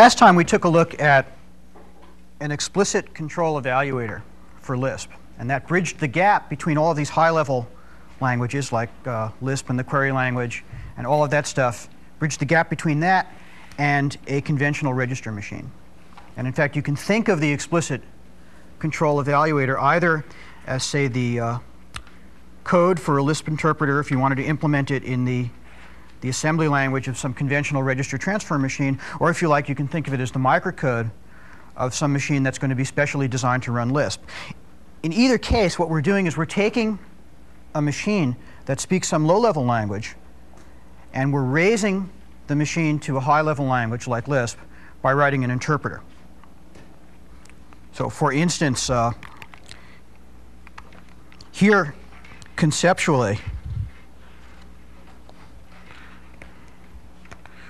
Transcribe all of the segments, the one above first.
last time we took a look at an explicit control evaluator for Lisp, and that bridged the gap between all of these high-level languages like uh, Lisp and the query language and all of that stuff, bridged the gap between that and a conventional register machine. And in fact, you can think of the explicit control evaluator either as, say, the uh, code for a Lisp interpreter if you wanted to implement it in the the assembly language of some conventional register transfer machine, or if you like, you can think of it as the microcode of some machine that's going to be specially designed to run Lisp. In either case, what we're doing is we're taking a machine that speaks some low-level language, and we're raising the machine to a high-level language like Lisp by writing an interpreter. So for instance, uh, here conceptually,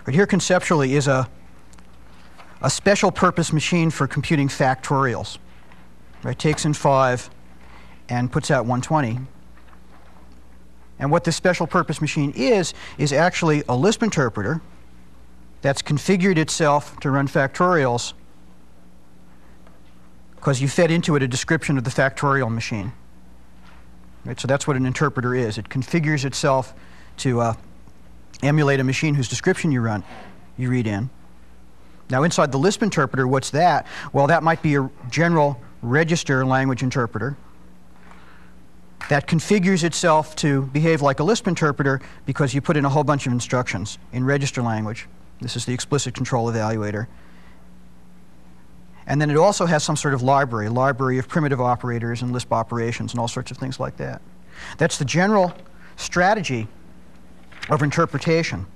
But here conceptually is a, a special purpose machine for computing factorials. Right, takes in 5 and puts out 120. And what this special purpose machine is, is actually a Lisp interpreter that's configured itself to run factorials because you fed into it a description of the factorial machine. Right, so that's what an interpreter is. It configures itself to uh, emulate a machine whose description you run, you read in. Now inside the Lisp interpreter, what's that? Well, that might be a general register language interpreter that configures itself to behave like a Lisp interpreter because you put in a whole bunch of instructions in register language. This is the explicit control evaluator. And then it also has some sort of library, library of primitive operators and Lisp operations and all sorts of things like that. That's the general strategy of interpretation.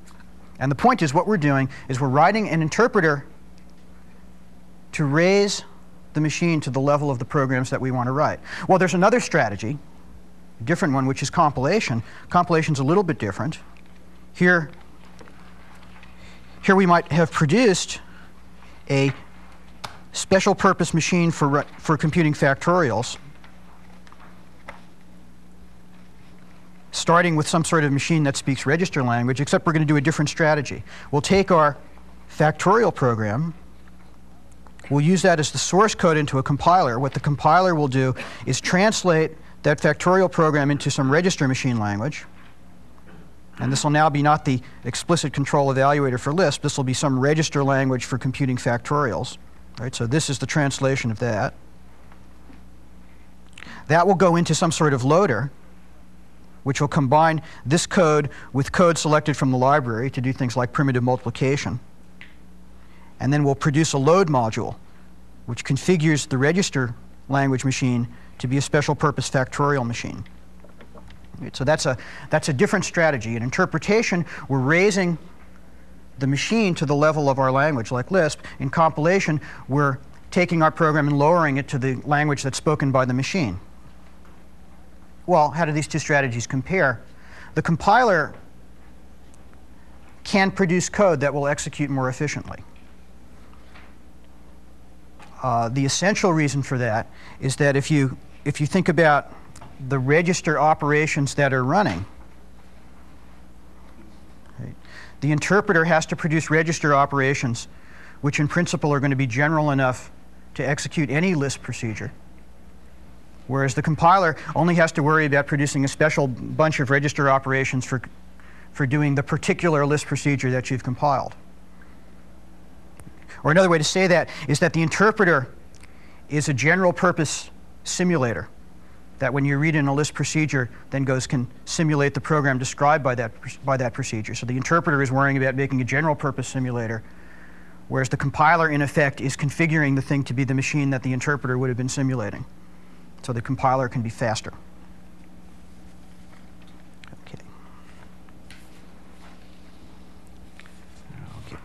And the point is what we're doing is we're writing an interpreter to raise the machine to the level of the programs that we want to write. Well, there's another strategy, a different one, which is compilation. Compilation's a little bit different. Here, here we might have produced a special purpose machine for, for computing factorials starting with some sort of machine that speaks register language, except we're going to do a different strategy. We'll take our factorial program, we'll use that as the source code into a compiler. What the compiler will do is translate that factorial program into some register machine language. And this will now be not the explicit control evaluator for Lisp. This will be some register language for computing factorials. Right? So this is the translation of that. That will go into some sort of loader which will combine this code with code selected from the library to do things like primitive multiplication. And then we'll produce a load module, which configures the register language machine to be a special purpose factorial machine. So that's a, that's a different strategy. In interpretation, we're raising the machine to the level of our language, like Lisp. In compilation, we're taking our program and lowering it to the language that's spoken by the machine. Well, how do these two strategies compare? The compiler can produce code that will execute more efficiently. Uh, the essential reason for that is that if you, if you think about the register operations that are running, the interpreter has to produce register operations which in principle are going to be general enough to execute any Lisp procedure whereas the compiler only has to worry about producing a special bunch of register operations for, for doing the particular Lisp procedure that you've compiled. Or another way to say that is that the interpreter is a general purpose simulator that when you read in a Lisp procedure, then goes can simulate the program described by that, by that procedure. So the interpreter is worrying about making a general purpose simulator, whereas the compiler, in effect, is configuring the thing to be the machine that the interpreter would have been simulating so the compiler can be faster. Okay. Okay.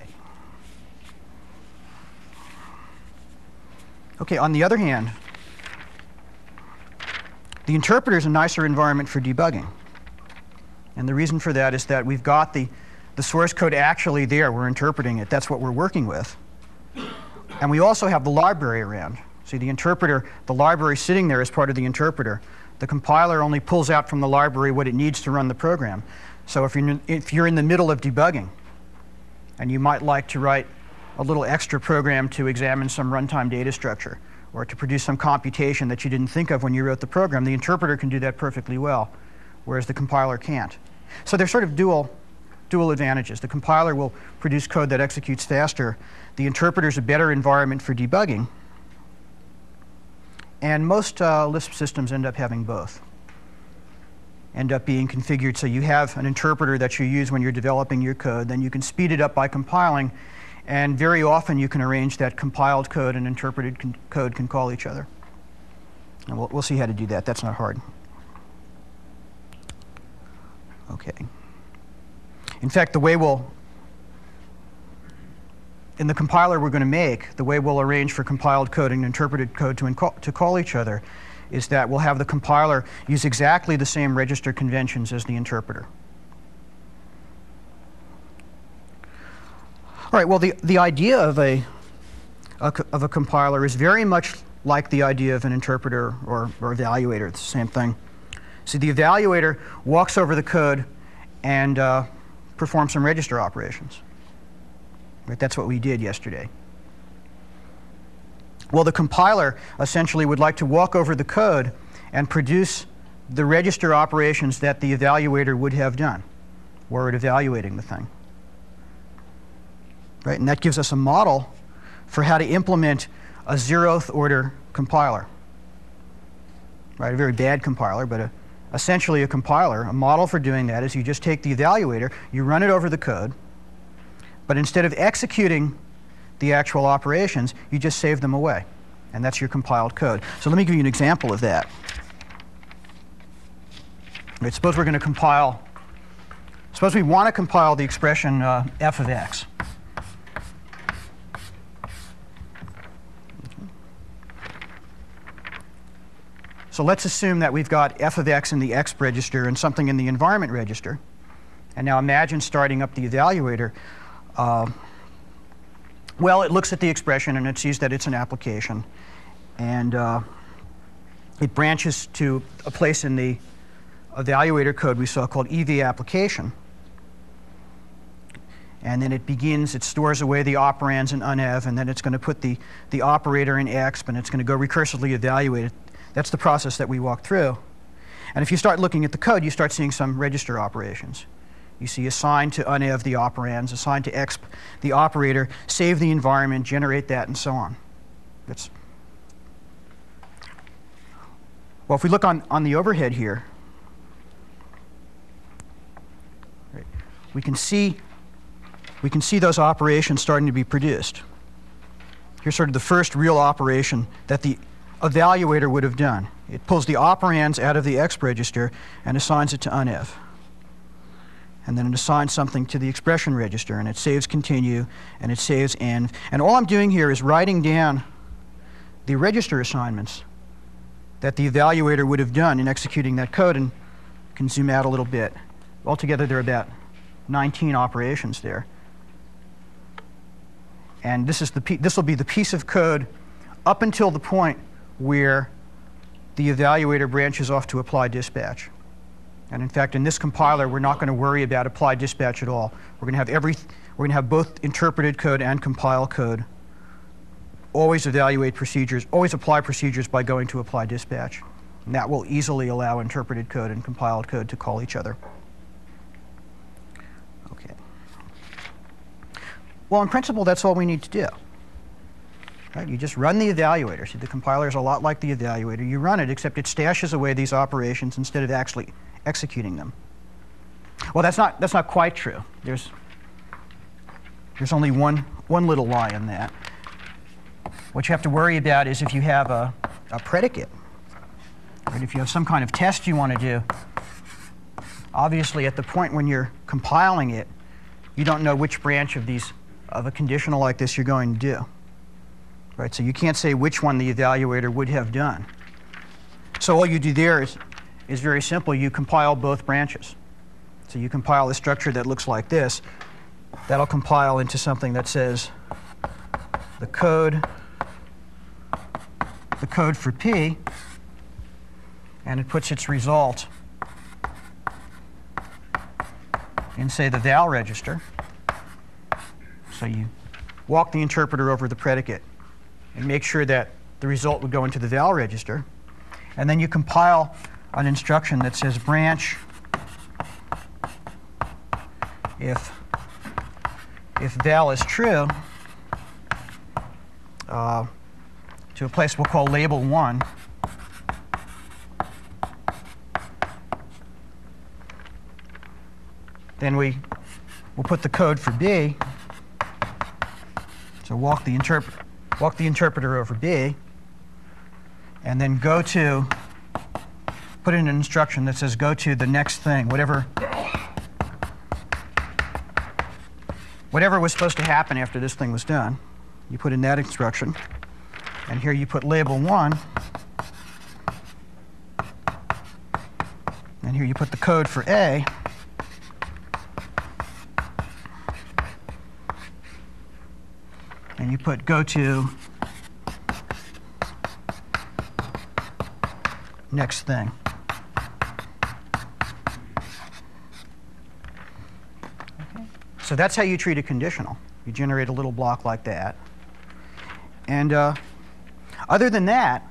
Okay, on the other hand, the interpreter is a nicer environment for debugging. And the reason for that is that we've got the, the source code actually there. We're interpreting it. That's what we're working with. And we also have the library around. See, the interpreter, the library sitting there is part of the interpreter. The compiler only pulls out from the library what it needs to run the program. So if you're, if you're in the middle of debugging, and you might like to write a little extra program to examine some runtime data structure or to produce some computation that you didn't think of when you wrote the program, the interpreter can do that perfectly well, whereas the compiler can't. So there's sort of dual, dual advantages. The compiler will produce code that executes faster. The interpreter is a better environment for debugging. And most uh, Lisp systems end up having both. End up being configured so you have an interpreter that you use when you're developing your code. Then you can speed it up by compiling and very often you can arrange that compiled code and interpreted code can call each other. And we'll, we'll see how to do that. That's not hard. Okay. In fact, the way we'll, in the compiler we're going to make, the way we'll arrange for compiled code and interpreted code to, to call each other is that we'll have the compiler use exactly the same register conventions as the interpreter. All right, well, the, the idea of a, a, of a compiler is very much like the idea of an interpreter or, or evaluator. It's the same thing. See, the evaluator walks over the code and uh, performs some register operations. Right, that's what we did yesterday. Well, the compiler essentially would like to walk over the code and produce the register operations that the evaluator would have done were it evaluating the thing right? And that gives us a model for how to implement a zeroth order compiler, right? A very bad compiler, but a, essentially a compiler. A model for doing that is you just take the evaluator, you run it over the code, but instead of executing the actual operations, you just save them away. And that's your compiled code. So let me give you an example of that. Right, suppose we're going to compile, suppose we want to compile the expression uh, f of x. So let's assume that we've got f of x in the x register and something in the environment register. And now imagine starting up the evaluator. Uh, well, it looks at the expression and it sees that it's an application. And uh, it branches to a place in the evaluator code we saw called EV application. And then it begins, it stores away the operands in unev, and then it's going to put the, the operator in exp, and it's going to go recursively evaluate it that's the process that we walk through. And if you start looking at the code, you start seeing some register operations. You see assign to unev the operands, assign to exp the operator, save the environment, generate that, and so on. That's well, if we look on, on the overhead here, right, we can see we can see those operations starting to be produced. Here's sort of the first real operation that the evaluator would have done. It pulls the operands out of the X register and assigns it to unev. And then it assigns something to the expression register, and it saves continue, and it saves env. And all I'm doing here is writing down the register assignments that the evaluator would have done in executing that code, and can zoom out a little bit. Altogether, there are about 19 operations there. And this, is the this will be the piece of code up until the point where the evaluator branches off to apply dispatch. And in fact, in this compiler, we're not going to worry about apply dispatch at all. We're going to have every, we're going to have both interpreted code and compile code. Always evaluate procedures, always apply procedures by going to apply dispatch. And that will easily allow interpreted code and compiled code to call each other. Okay. Well, in principle, that's all we need to do. Right? You just run the evaluator. See, the compiler is a lot like the evaluator. You run it, except it stashes away these operations instead of actually executing them. Well, that's not, that's not quite true. There's, there's only one, one little lie in that. What you have to worry about is if you have a, a predicate, right? if you have some kind of test you want to do, obviously at the point when you're compiling it, you don't know which branch of these of a conditional like this you're going to do right? So you can't say which one the evaluator would have done. So all you do there is, is very simple. You compile both branches. So you compile a structure that looks like this. That'll compile into something that says the code, the code for P, and it puts its result in, say, the val register. So you walk the interpreter over the predicate and make sure that the result would go into the val register. And then you compile an instruction that says branch if if val is true uh, to a place we'll call label 1 then we will put the code for B. So walk the, interp walk the interpreter over B. And then go to put in an instruction that says go to the next thing whatever whatever was supposed to happen after this thing was done, you put in that instruction. And here you put label 1. And here you put the code for A. And you put go to next thing. So that's how you treat a conditional. You generate a little block like that. And uh, other than that,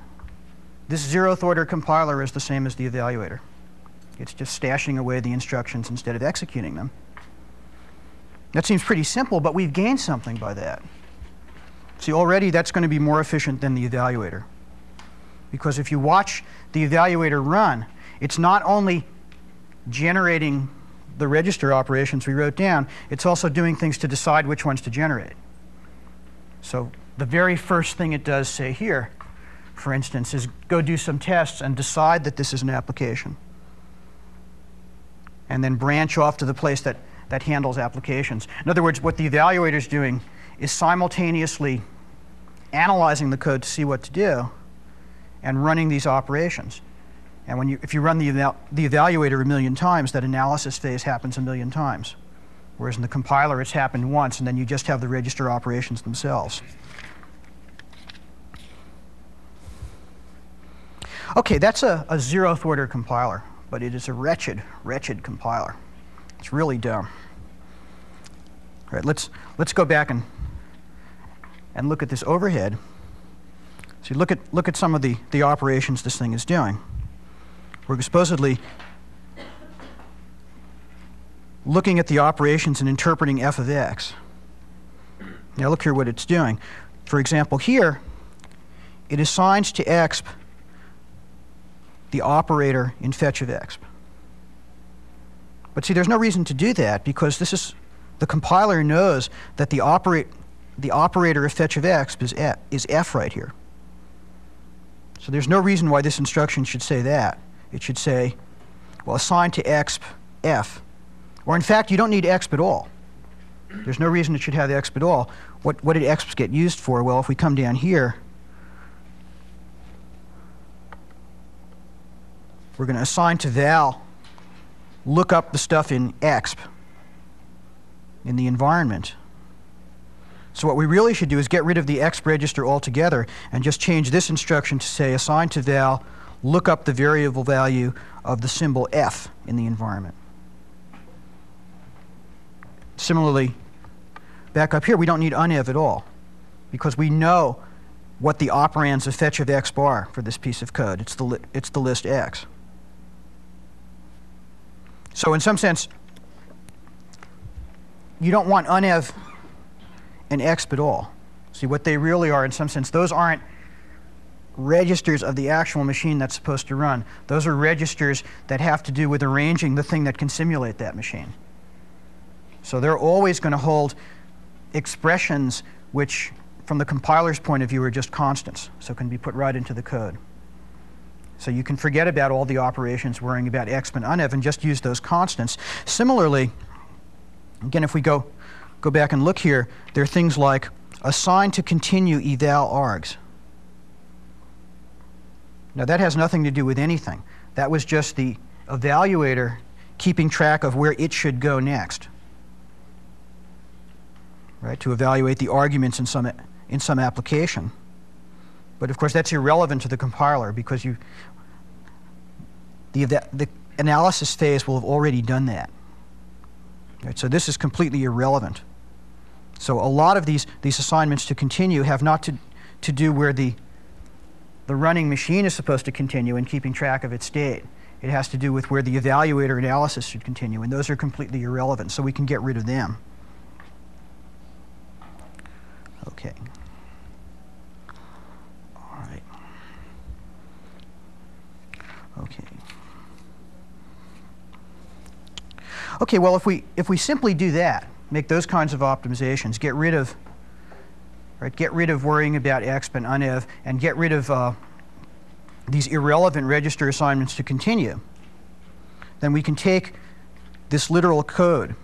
this zeroth order compiler is the same as the evaluator. It's just stashing away the instructions instead of executing them. That seems pretty simple, but we've gained something by that. See, already that's going to be more efficient than the evaluator. Because if you watch the evaluator run, it's not only generating the register operations we wrote down, it's also doing things to decide which ones to generate. So the very first thing it does, say here, for instance, is go do some tests and decide that this is an application. And then branch off to the place that, that handles applications. In other words, what the evaluator is doing is simultaneously analyzing the code to see what to do and running these operations. And when you, if you run the, eval the evaluator a million times, that analysis phase happens a million times. Whereas in the compiler, it's happened once, and then you just have the register operations themselves. OK, that's a, a zeroth order compiler, but it is a wretched, wretched compiler. It's really dumb. All right, let's, let's go back and, and look at this overhead. So look at, look at some of the, the operations this thing is doing. We're supposedly looking at the operations and interpreting f of x. Now look here what it's doing. For example, here, it assigns to exp the operator in fetch of exp. But see, there's no reason to do that because this is the compiler knows that the operate the operator of fetch of exp is f, is f right here. So there's no reason why this instruction should say that it should say, well, assign to exp f. Or in fact, you don't need exp at all. There's no reason it should have the exp at all. What, what did exp get used for? Well, if we come down here, we're going to assign to val, look up the stuff in exp in the environment. So what we really should do is get rid of the exp register altogether and just change this instruction to say assign to val look up the variable value of the symbol f in the environment. Similarly, back up here, we don't need unev at all because we know what the operands of fetch of x bar for this piece of code. It's the, it's the list x. So in some sense, you don't want unev and exp at all. See, what they really are, in some sense, those aren't registers of the actual machine that's supposed to run. Those are registers that have to do with arranging the thing that can simulate that machine. So they're always going to hold expressions which, from the compiler's point of view, are just constants, so can be put right into the code. So you can forget about all the operations worrying about exp and unev and just use those constants. Similarly, again, if we go, go back and look here, there are things like assign to continue eval args. Now, that has nothing to do with anything. That was just the evaluator keeping track of where it should go next, right, to evaluate the arguments in some, in some application. But of course, that's irrelevant to the compiler because you, the, the analysis phase will have already done that. Right, so this is completely irrelevant. So a lot of these, these assignments to continue have not to, to do where the, the running machine is supposed to continue and keeping track of its state. It has to do with where the evaluator analysis should continue, and those are completely irrelevant, so we can get rid of them. Okay. All right. Okay. Okay, well, if we, if we simply do that, make those kinds of optimizations, get rid of, right, get rid of worrying about exp and unev, and get rid of uh, these irrelevant register assignments to continue, then we can take this literal code,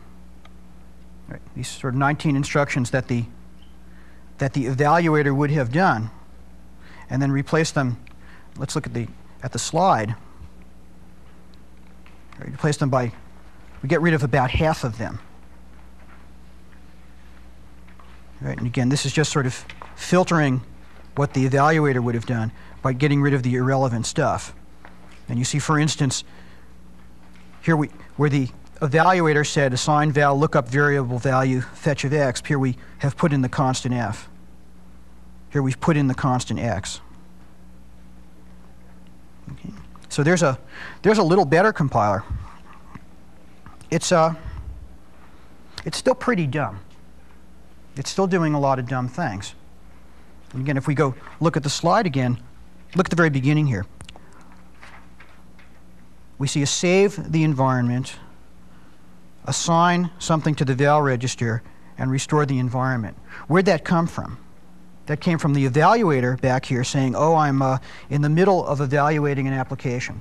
right, these sort of 19 instructions that the, that the evaluator would have done, and then replace them. Let's look at the, at the slide. Right, replace them by, we get rid of about half of them. Right, and again, this is just sort of filtering what the evaluator would have done by getting rid of the irrelevant stuff. And you see, for instance, here we, where the evaluator said assign val lookup variable value fetch of x, here we have put in the constant f. Here we've put in the constant x. Okay. So there's a, there's a little better compiler. It's, uh, it's still pretty dumb. It's still doing a lot of dumb things. And again, if we go look at the slide again, look at the very beginning here. We see a save the environment, assign something to the val register, and restore the environment. Where'd that come from? That came from the evaluator back here saying, oh, I'm uh, in the middle of evaluating an application.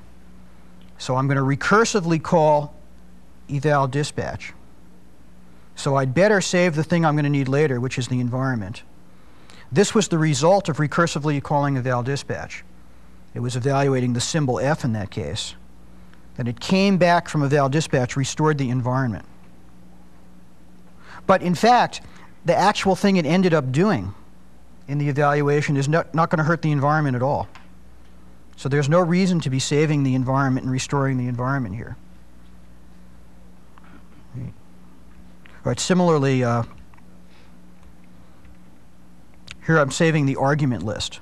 So I'm going to recursively call eval dispatch. So I'd better save the thing I'm going to need later, which is the environment. This was the result of recursively calling eval dispatch. It was evaluating the symbol F in that case. Then it came back from eval dispatch, restored the environment. But in fact, the actual thing it ended up doing in the evaluation is not, not going to hurt the environment at all. So there's no reason to be saving the environment and restoring the environment here. All right, similarly, uh, here I'm saving the argument list.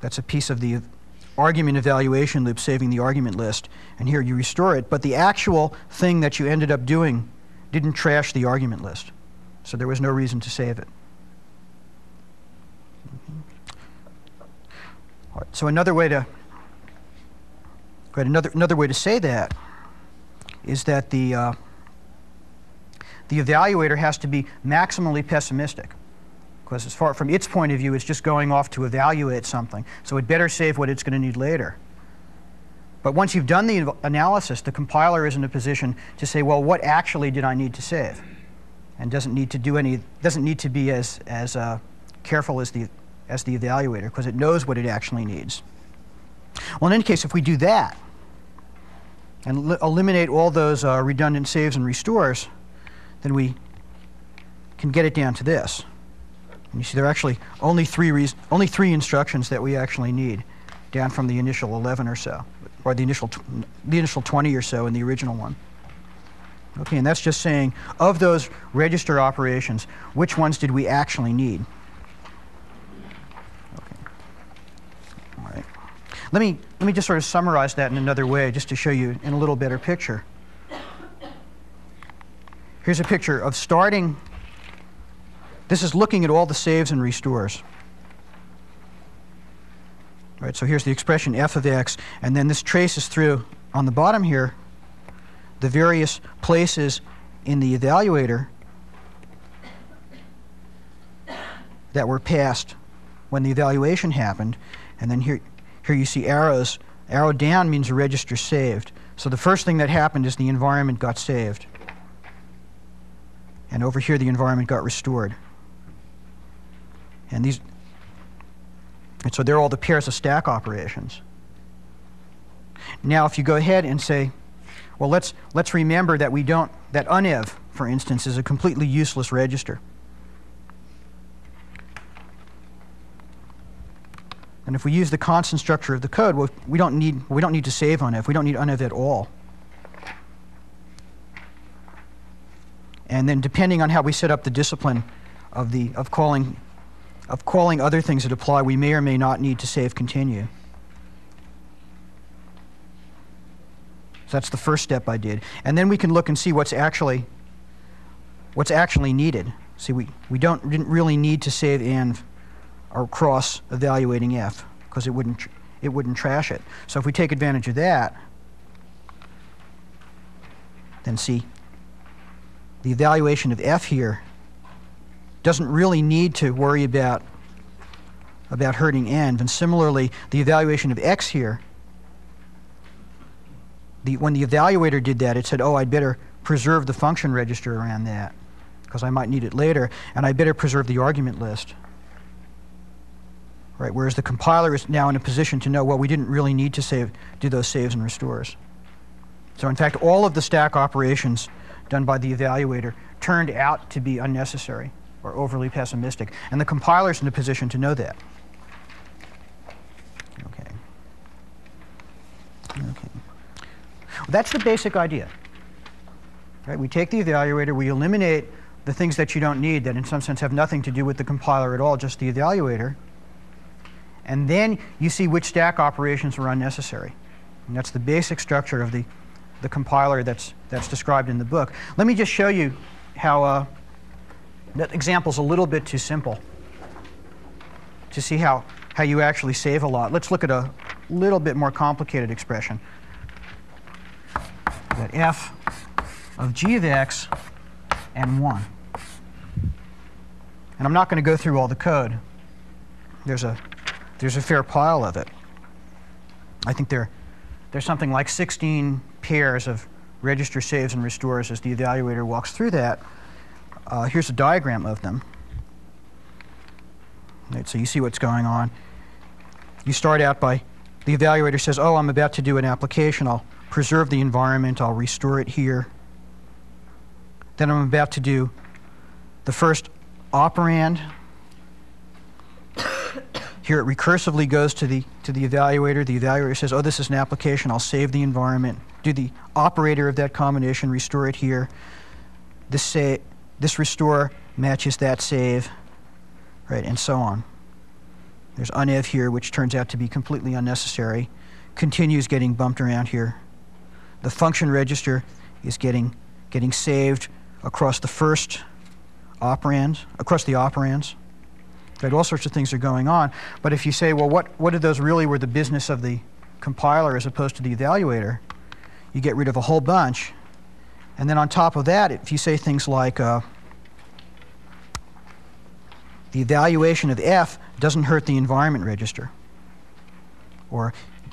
That's a piece of the argument evaluation loop, saving the argument list. And here you restore it. But the actual thing that you ended up doing didn't trash the argument list. So there was no reason to save it. Right, so another way to right, another another way to say that is that the uh, the evaluator has to be maximally pessimistic. Because as far from its point of view, it's just going off to evaluate something. So it better save what it's going to need later. But once you've done the analysis, the compiler is in a position to say, well, what actually did I need to save? And doesn't need to do any, doesn't need to be as, as uh, careful as the, as the evaluator, because it knows what it actually needs. Well, in any case, if we do that, and eliminate all those uh, redundant saves and restores, then we can get it down to this. And you see there are actually only three, only three instructions that we actually need down from the initial 11 or so, or the initial, the initial 20 or so in the original one. Okay, and that's just saying, of those register operations, which ones did we actually need? Okay. All right. Let me, let me just sort of summarize that in another way, just to show you in a little better picture. Here's a picture of starting. This is looking at all the saves and restores. Right, so here's the expression f of x, and then this traces through on the bottom here the various places in the evaluator that were passed when the evaluation happened. And then here, here you see arrows. Arrow down means a register saved. So the first thing that happened is the environment got saved. And over here, the environment got restored. And these, and so they're all the pairs of stack operations. Now, if you go ahead and say, well, let's, let's remember that we don't, that unev, for instance, is a completely useless register. And if we use the constant structure of the code, well, we don't need, we don't need to save unev. We don't need unev at all. And then depending on how we set up the discipline of, the, of, calling, of calling other things that apply, we may or may not need to save continue. So that's the first step I did. And then we can look and see what's actually, what's actually needed. See, we, we don't, didn't really need to save and or cross evaluating f because it wouldn't, it wouldn't trash it. So if we take advantage of that, then see, the evaluation of f here doesn't really need to worry about, about hurting env. And similarly, the evaluation of x here, the, when the evaluator did that, it said, oh, I'd better preserve the function register around that because I might need it later, and I better preserve the argument list. Right, whereas the compiler is now in a position to know, well, we didn't really need to save, do those saves and restores. So in fact, all of the stack operations done by the evaluator turned out to be unnecessary or overly pessimistic. And the compiler is in a position to know that. Okay. Okay. Well, that's the basic idea. Right? We take the evaluator, we eliminate the things that you don't need that in some sense have nothing to do with the compiler at all, just the evaluator. And then you see which stack operations are unnecessary. And that's the basic structure of the, the compiler that's, that's described in the book. Let me just show you how uh, that example's a little bit too simple to see how, how you actually save a lot. Let's look at a little bit more complicated expression. That f of g of x and 1. And I'm not going to go through all the code. There's a, there's a fair pile of it. I think there, there's something like 16 pairs of register saves and restores as the evaluator walks through that. Uh, here's a diagram of them. Right, so you see what's going on. You start out by, the evaluator says, oh, I'm about to do an application. I'll preserve the environment. I'll restore it here. Then I'm about to do the first operand. Here it recursively goes to the, to the evaluator. The evaluator says, oh, this is an application. I'll save the environment. Do the operator of that combination, restore it here. This, say, this restore matches that save, right, and so on. There's unev here, which turns out to be completely unnecessary. Continues getting bumped around here. The function register is getting, getting saved across the first operand, across the operands. Right, all sorts of things are going on. But if you say, well, what, what did those really were the business of the compiler as opposed to the evaluator, you get rid of a whole bunch. And then on top of that, if you say things like uh, the evaluation of f doesn't hurt the environment register, or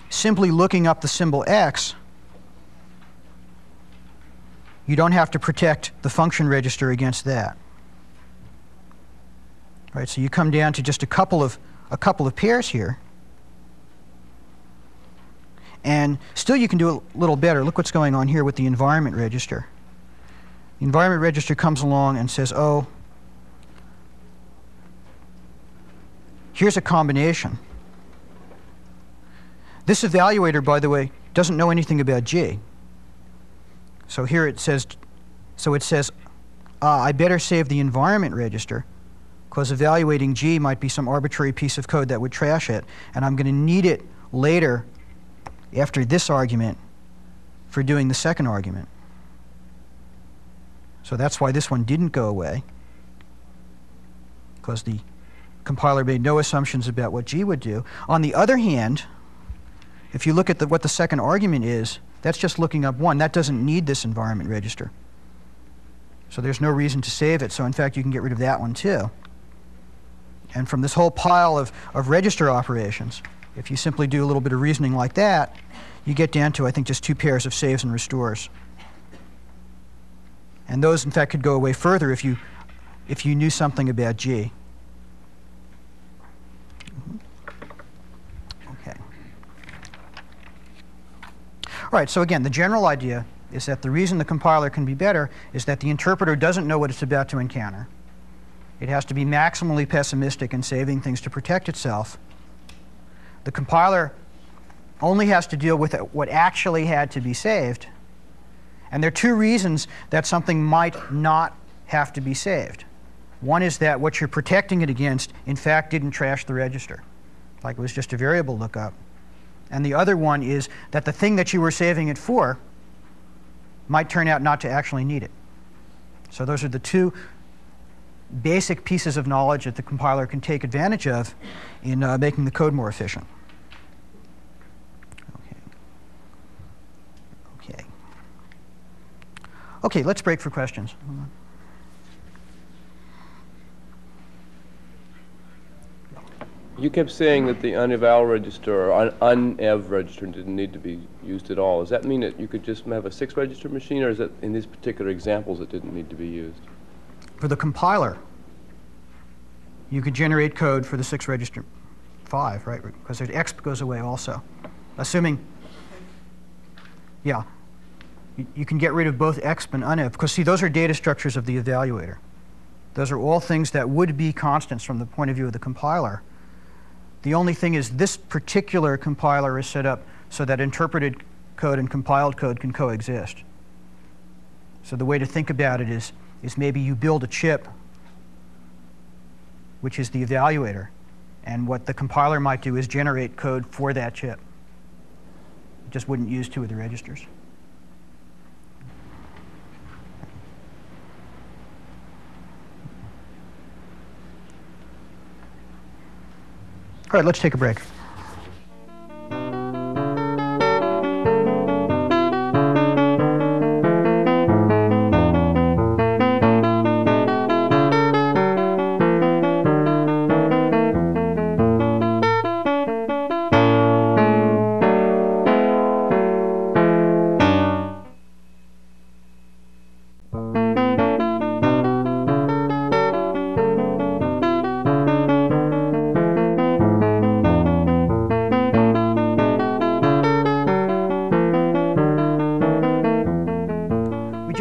simply looking up the symbol x you don't have to protect the function register against that. Right, so you come down to just a couple of, a couple of pairs here. And still you can do a little better. Look what's going on here with the environment register. The environment register comes along and says, oh, here's a combination. This evaluator, by the way, doesn't know anything about G. So here it says, so it says, uh, I better save the environment register because evaluating G might be some arbitrary piece of code that would trash it, and I'm going to need it later after this argument for doing the second argument. So that's why this one didn't go away, because the compiler made no assumptions about what G would do. On the other hand, if you look at the, what the second argument is, that's just looking up one. That doesn't need this environment register. So there's no reason to save it. So in fact, you can get rid of that one too. And from this whole pile of, of register operations, if you simply do a little bit of reasoning like that, you get down to, I think, just two pairs of saves and restores. And those, in fact, could go away further if you, if you knew something about G. Okay. All right, so again, the general idea is that the reason the compiler can be better is that the interpreter doesn't know what it's about to encounter. It has to be maximally pessimistic in saving things to protect itself. The compiler only has to deal with what actually had to be saved. And there are two reasons that something might not have to be saved. One is that what you're protecting it against, in fact, didn't trash the register, like it was just a variable lookup. And the other one is that the thing that you were saving it for might turn out not to actually need it. So those are the two basic pieces of knowledge that the compiler can take advantage of in uh, making the code more efficient. Okay. Okay. Okay, let's break for questions. You kept saying that the uneval register or un unev register didn't need to be used at all. Does that mean that you could just have a six register machine, or is that in these particular examples it didn't need to be used? For the compiler, you could generate code for the six register five, right? Because the exp goes away also. Assuming, yeah, you, you can get rid of both exp and unev, because see, those are data structures of the evaluator. Those are all things that would be constants from the point of view of the compiler. The only thing is this particular compiler is set up so that interpreted code and compiled code can coexist. So the way to think about it is, is maybe you build a chip, which is the evaluator, and what the compiler might do is generate code for that chip. It just wouldn't use two of the registers. All right, let's take a break.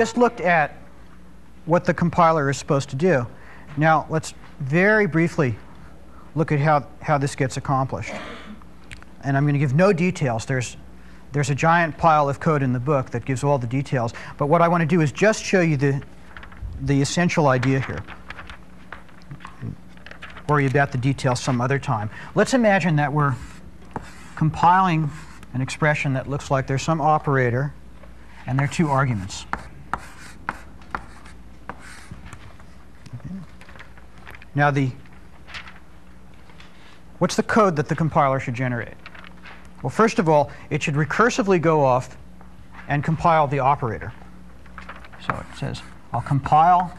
Just looked at what the compiler is supposed to do. Now, let's very briefly look at how, how this gets accomplished. And I'm going to give no details. There's, there's a giant pile of code in the book that gives all the details. But what I want to do is just show you the, the essential idea here. Worry about the details some other time. Let's imagine that we're compiling an expression that looks like there's some operator and there are two arguments. Now the, what's the code that the compiler should generate? Well, first of all, it should recursively go off and compile the operator. So it says, I'll compile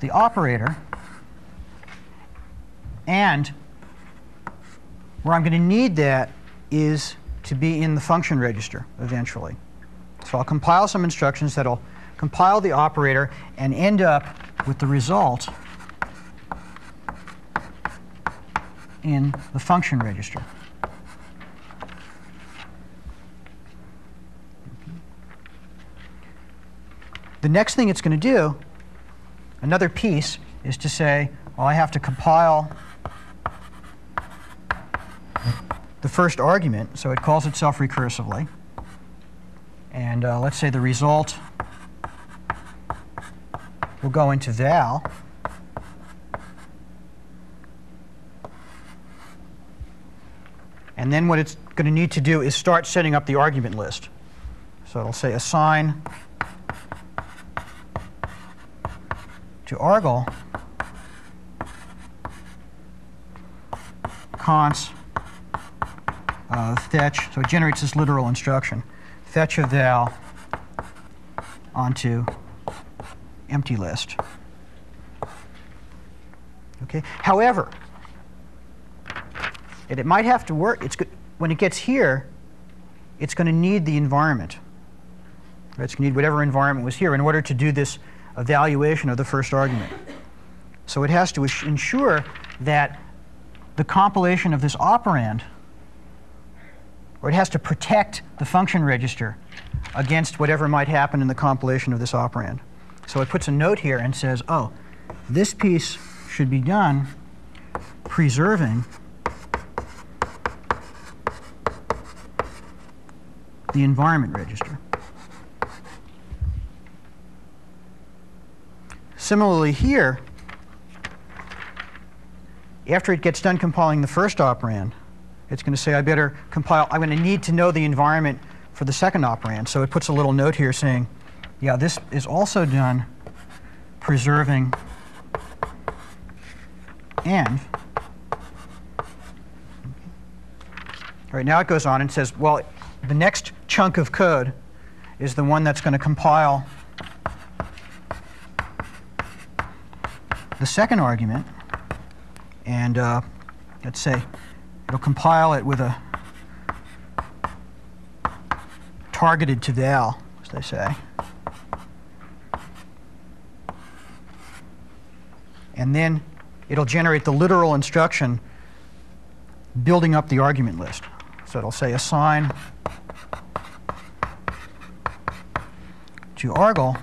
the operator, and where I'm going to need that is to be in the function register eventually. So I'll compile some instructions that'll compile the operator and end up with the result in the function register. The next thing it's going to do, another piece, is to say, well, I have to compile the first argument, so it calls itself recursively. And uh, let's say the result will go into val. And then what it's going to need to do is start setting up the argument list. So it'll say assign to argle const uh, fetch, so it generates this literal instruction, fetch a val onto empty list. Okay. However, and it might have to work. It's good, when it gets here, it's going to need the environment. It's going to need whatever environment was here in order to do this evaluation of the first argument. So it has to ensure that the compilation of this operand, or it has to protect the function register against whatever might happen in the compilation of this operand. So it puts a note here and says, oh, this piece should be done preserving the environment register. Similarly here, after it gets done compiling the first operand, it's going to say, I better compile, I'm going to need to know the environment for the second operand. So it puts a little note here saying, yeah, this is also done preserving and. Right, now it goes on and says, well, the next chunk of code is the one that's going to compile the second argument. And uh, let's say it'll compile it with a targeted to val, as they say. And then it'll generate the literal instruction building up the argument list. So it'll say assign to argl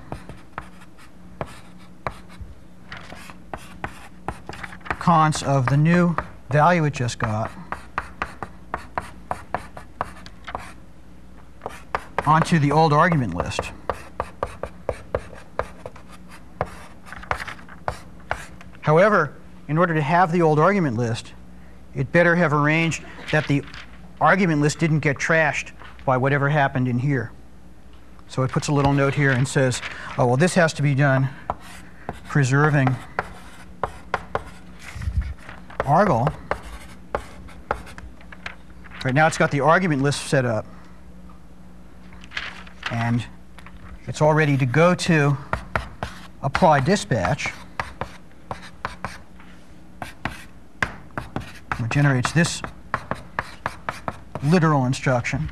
cons of the new value it just got onto the old argument list. However, in order to have the old argument list, it better have arranged that the argument list didn't get trashed by whatever happened in here. So it puts a little note here and says, oh, well, this has to be done preserving argl. Right now it's got the argument list set up. And it's all ready to go to apply dispatch. Generates this literal instruction.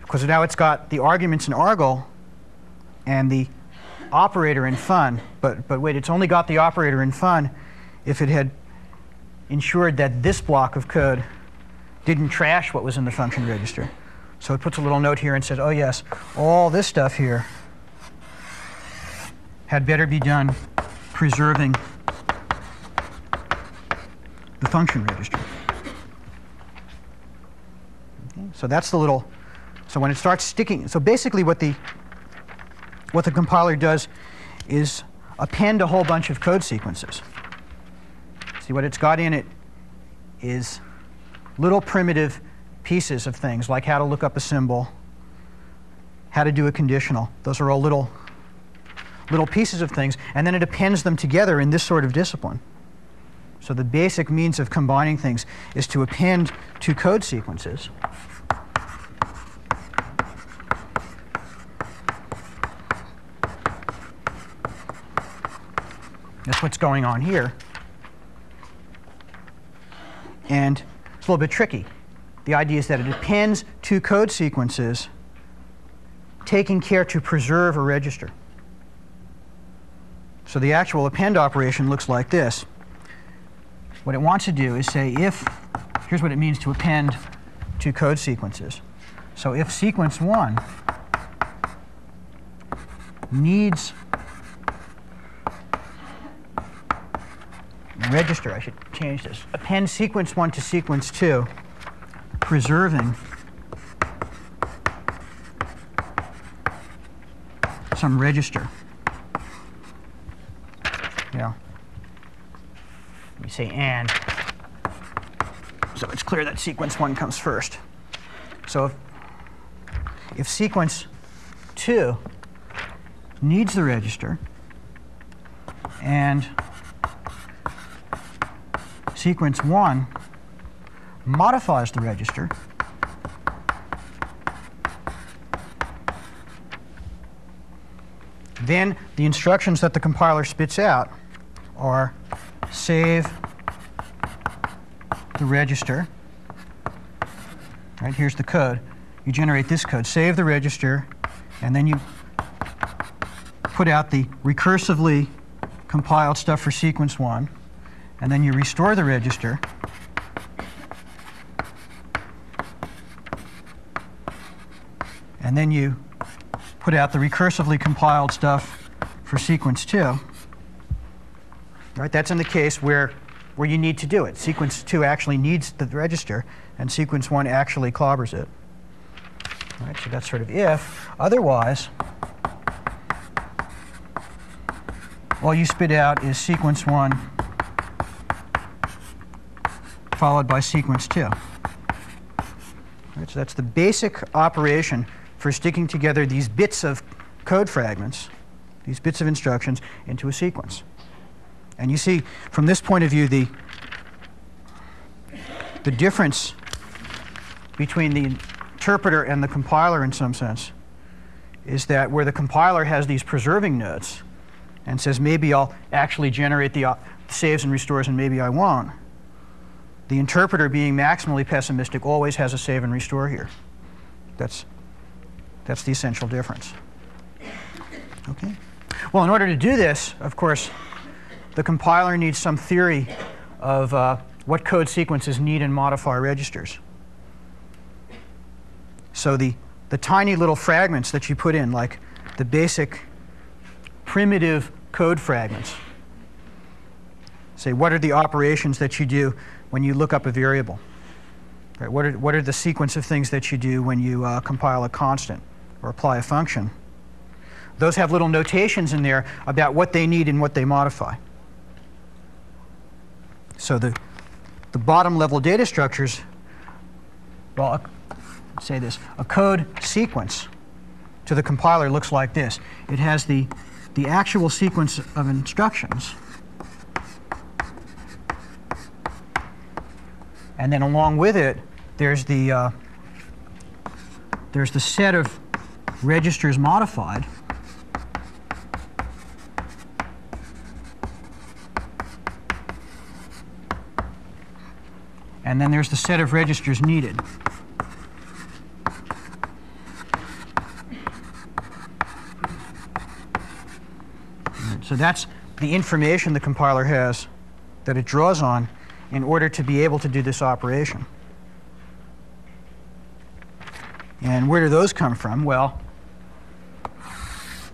Because now it's got the arguments in argl and the operator in fun. But, but wait, it's only got the operator in fun if it had ensured that this block of code didn't trash what was in the function register. So it puts a little note here and says, oh yes, all this stuff here had better be done preserving the function register. Okay, so that's the little, so when it starts sticking, so basically what the, what the compiler does is append a whole bunch of code sequences. See, what it's got in it is little primitive pieces of things, like how to look up a symbol, how to do a conditional. Those are all little, little pieces of things, and then it appends them together in this sort of discipline. So the basic means of combining things is to append two code sequences. That's what's going on here. And it's a little bit tricky. The idea is that it appends two code sequences, taking care to preserve a register. So the actual append operation looks like this. What it wants to do is say if, here's what it means to append two code sequences. So if sequence 1 needs register, I should change this, append sequence 1 to sequence 2, preserving some register. Yeah. Let me say and. So it's clear that sequence 1 comes first. So if, if sequence 2 needs the register and sequence 1 modifies the register. Then the instructions that the compiler spits out are save the register. Right, here's the code. You generate this code, save the register, and then you put out the recursively compiled stuff for sequence 1 and then you restore the register. And then you put out the recursively compiled stuff for sequence 2. Right, that's in the case where, where you need to do it. Sequence 2 actually needs the register, and sequence 1 actually clobbers it. Right, so that's sort of if. Otherwise, all you spit out is sequence 1 followed by sequence 2. All right, so that's the basic operation for sticking together these bits of code fragments, these bits of instructions, into a sequence. And you see, from this point of view, the, the difference between the interpreter and the compiler, in some sense, is that where the compiler has these preserving notes and says, maybe I'll actually generate the uh, saves and restores and maybe I won't, the interpreter, being maximally pessimistic, always has a save and restore here. That's, that's the essential difference. Okay? Well, in order to do this, of course, the compiler needs some theory of uh, what code sequences need and modify registers. So the, the tiny little fragments that you put in, like the basic primitive code fragments, say what are the operations that you do when you look up a variable? Right, what, are, what are the sequence of things that you do when you uh, compile a constant or apply a function? Those have little notations in there about what they need and what they modify. So the, the bottom level data structures, well, say this, a code sequence to the compiler looks like this. It has the, the actual sequence of instructions. And then along with it, there's the, uh, there's the set of registers modified. And then there's the set of registers needed. So that's the information the compiler has that it draws on in order to be able to do this operation. And where do those come from? Well,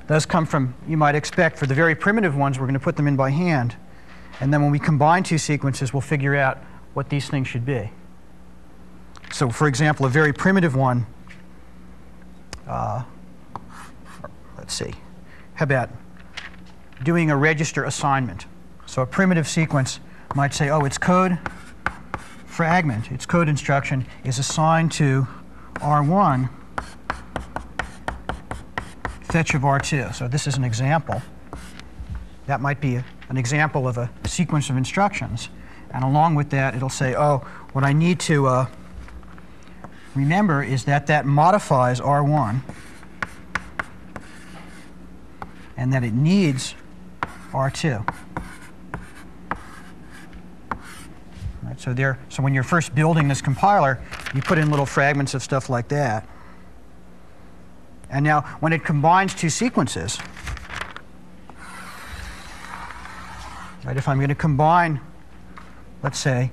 those come from, you might expect, for the very primitive ones, we're going to put them in by hand. And then when we combine two sequences, we'll figure out what these things should be. So, for example, a very primitive one, uh, let's see, how about doing a register assignment? So a primitive sequence might say, oh, its code fragment, its code instruction is assigned to R1 fetch of R2. So this is an example. That might be a, an example of a sequence of instructions. And along with that, it'll say, oh, what I need to uh, remember is that that modifies R1 and that it needs R2. Right, so, there, so when you're first building this compiler, you put in little fragments of stuff like that. And now, when it combines two sequences, right, if I'm going to combine, let's say,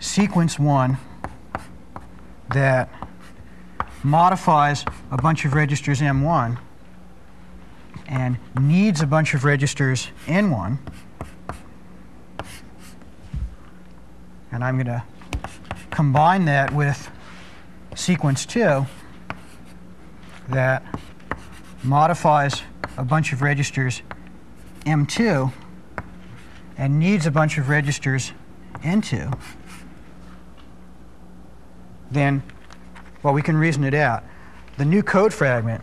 sequence 1 that modifies a bunch of registers M1 and needs a bunch of registers N1, and I'm going to combine that with sequence 2 that modifies a bunch of registers M2 and needs a bunch of registers N2, then, well, we can reason it out. The new code fragment,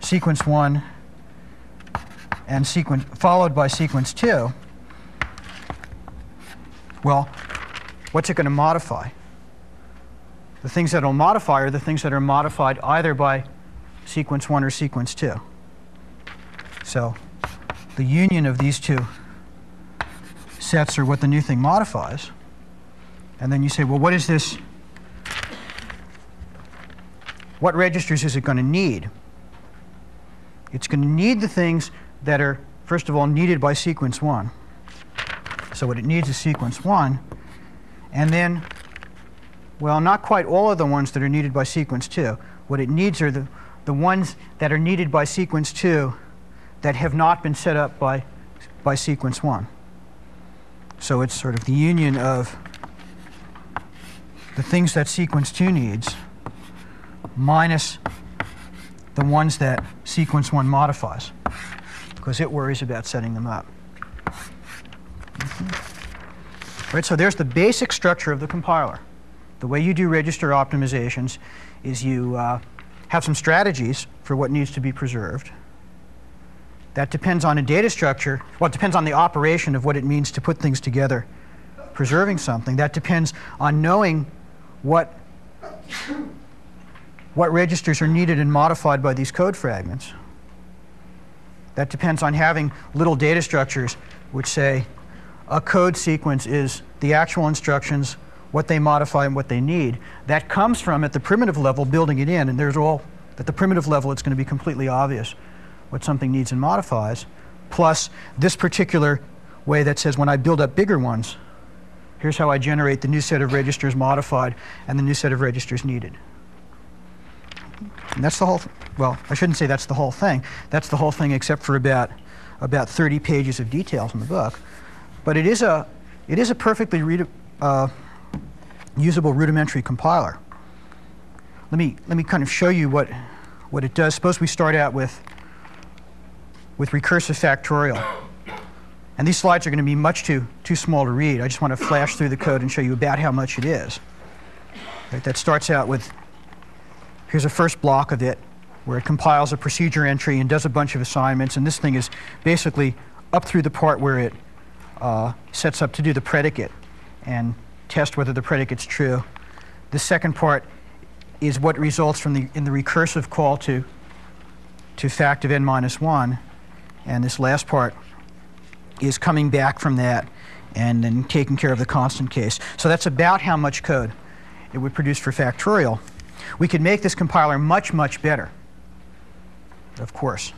sequence 1 and sequence followed by sequence 2, well, what's it going to modify? The things that will modify are the things that are modified either by sequence 1 or sequence 2. So the union of these two sets are what the new thing modifies. And then you say, well, what is this? What registers is it going to need? It's going to need the things that are, first of all, needed by sequence 1. So what it needs is sequence 1. And then, well, not quite all of the ones that are needed by sequence 2. What it needs are the, the ones that are needed by sequence 2 that have not been set up by, by sequence 1. So it's sort of the union of the things that sequence 2 needs minus the ones that sequence 1 modifies, because it worries about setting them up. Right, so there's the basic structure of the compiler. The way you do register optimizations is you uh, have some strategies for what needs to be preserved. That depends on a data structure. Well, it depends on the operation of what it means to put things together, preserving something. That depends on knowing what, what registers are needed and modified by these code fragments. That depends on having little data structures which say a code sequence is the actual instructions, what they modify, and what they need. That comes from, at the primitive level, building it in. And there's all, at the primitive level, it's going to be completely obvious what something needs and modifies, plus this particular way that says when I build up bigger ones, here's how I generate the new set of registers modified and the new set of registers needed. And that's the whole, well, I shouldn't say that's the whole thing. That's the whole thing except for about, about 30 pages of details in the book. But it is a, it is a perfectly read, uh, usable rudimentary compiler. Let me, let me kind of show you what, what it does. Suppose we start out with with recursive factorial. And these slides are going to be much too, too small to read. I just want to flash through the code and show you about how much it is. Right, that starts out with, here's a first block of it, where it compiles a procedure entry and does a bunch of assignments. And this thing is basically up through the part where it uh, sets up to do the predicate and test whether the predicate's true. The second part is what results from the, in the recursive call to, to fact of n minus 1. And this last part is coming back from that and then taking care of the constant case. So that's about how much code it would produce for factorial. We could make this compiler much, much better, of course.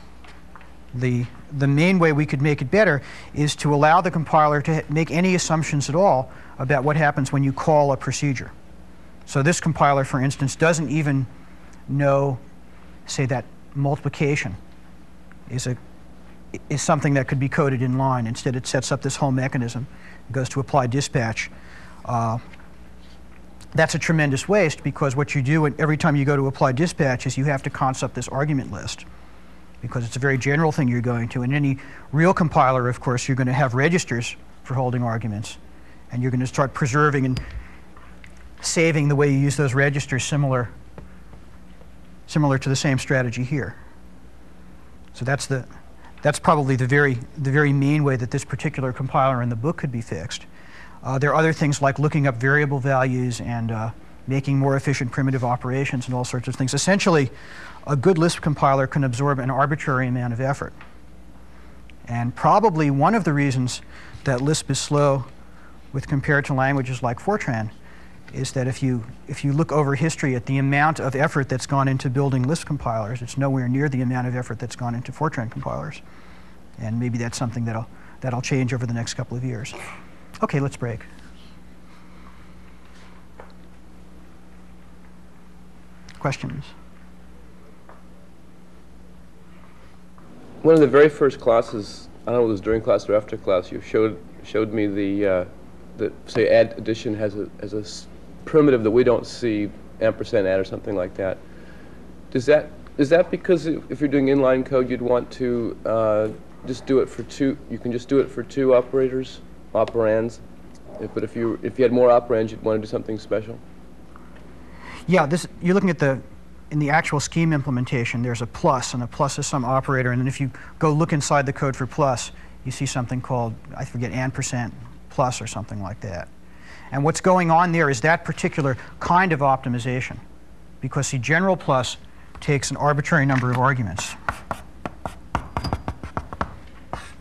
The, the main way we could make it better is to allow the compiler to make any assumptions at all about what happens when you call a procedure. So this compiler, for instance, doesn't even know, say, that multiplication is a is something that could be coded in line. Instead, it sets up this whole mechanism. It goes to apply dispatch. Uh, that's a tremendous waste because what you do every time you go to apply dispatch is you have to up this argument list because it's a very general thing you're going to. In any real compiler, of course, you're going to have registers for holding arguments. And you're going to start preserving and saving the way you use those registers similar, similar to the same strategy here. So that's the, that's probably the very, the very main way that this particular compiler in the book could be fixed. Uh, there are other things like looking up variable values and uh, making more efficient primitive operations and all sorts of things. Essentially, a good Lisp compiler can absorb an arbitrary amount of effort. And probably one of the reasons that Lisp is slow with compared to languages like Fortran is that if you, if you look over history at the amount of effort that's gone into building Lisp compilers, it's nowhere near the amount of effort that's gone into Fortran compilers. And maybe that's something that'll, that'll change over the next couple of years. Okay, let's break. Questions? One of the very first classes, I don't know if it was during class or after class, you showed showed me the, uh, the say add addition has a, has a primitive that we don't see, ampersand add or something like that. Does that, is that because if you're doing inline code, you'd want to uh, just do it for two, you can just do it for two operators, operands? If, but if you, if you had more operands, you'd want to do something special? Yeah, this, you're looking at the, in the actual scheme implementation, there's a plus, and a plus is some operator, and then if you go look inside the code for plus, you see something called, I forget, ampersand plus or something like that. And what's going on there is that particular kind of optimization. Because see, general plus takes an arbitrary number of arguments.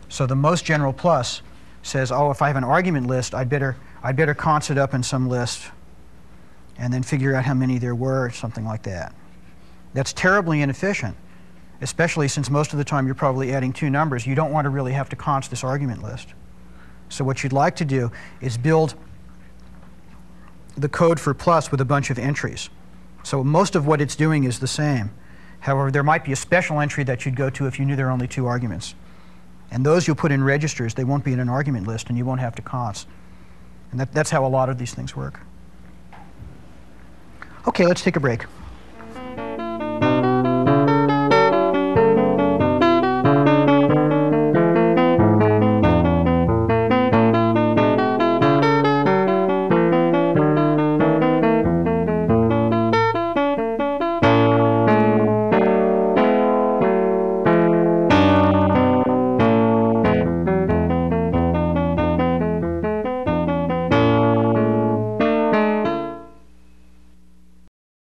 So the most general plus says, oh, if I have an argument list, I'd better, I'd better cons it up in some list and then figure out how many there were, or something like that. That's terribly inefficient, especially since most of the time you're probably adding two numbers. You don't want to really have to cons this argument list. So what you'd like to do is build the code for plus with a bunch of entries. So most of what it's doing is the same. However, there might be a special entry that you'd go to if you knew there are only two arguments. And those you'll put in registers. They won't be in an argument list, and you won't have to cons. And that, that's how a lot of these things work. Okay, let's take a break.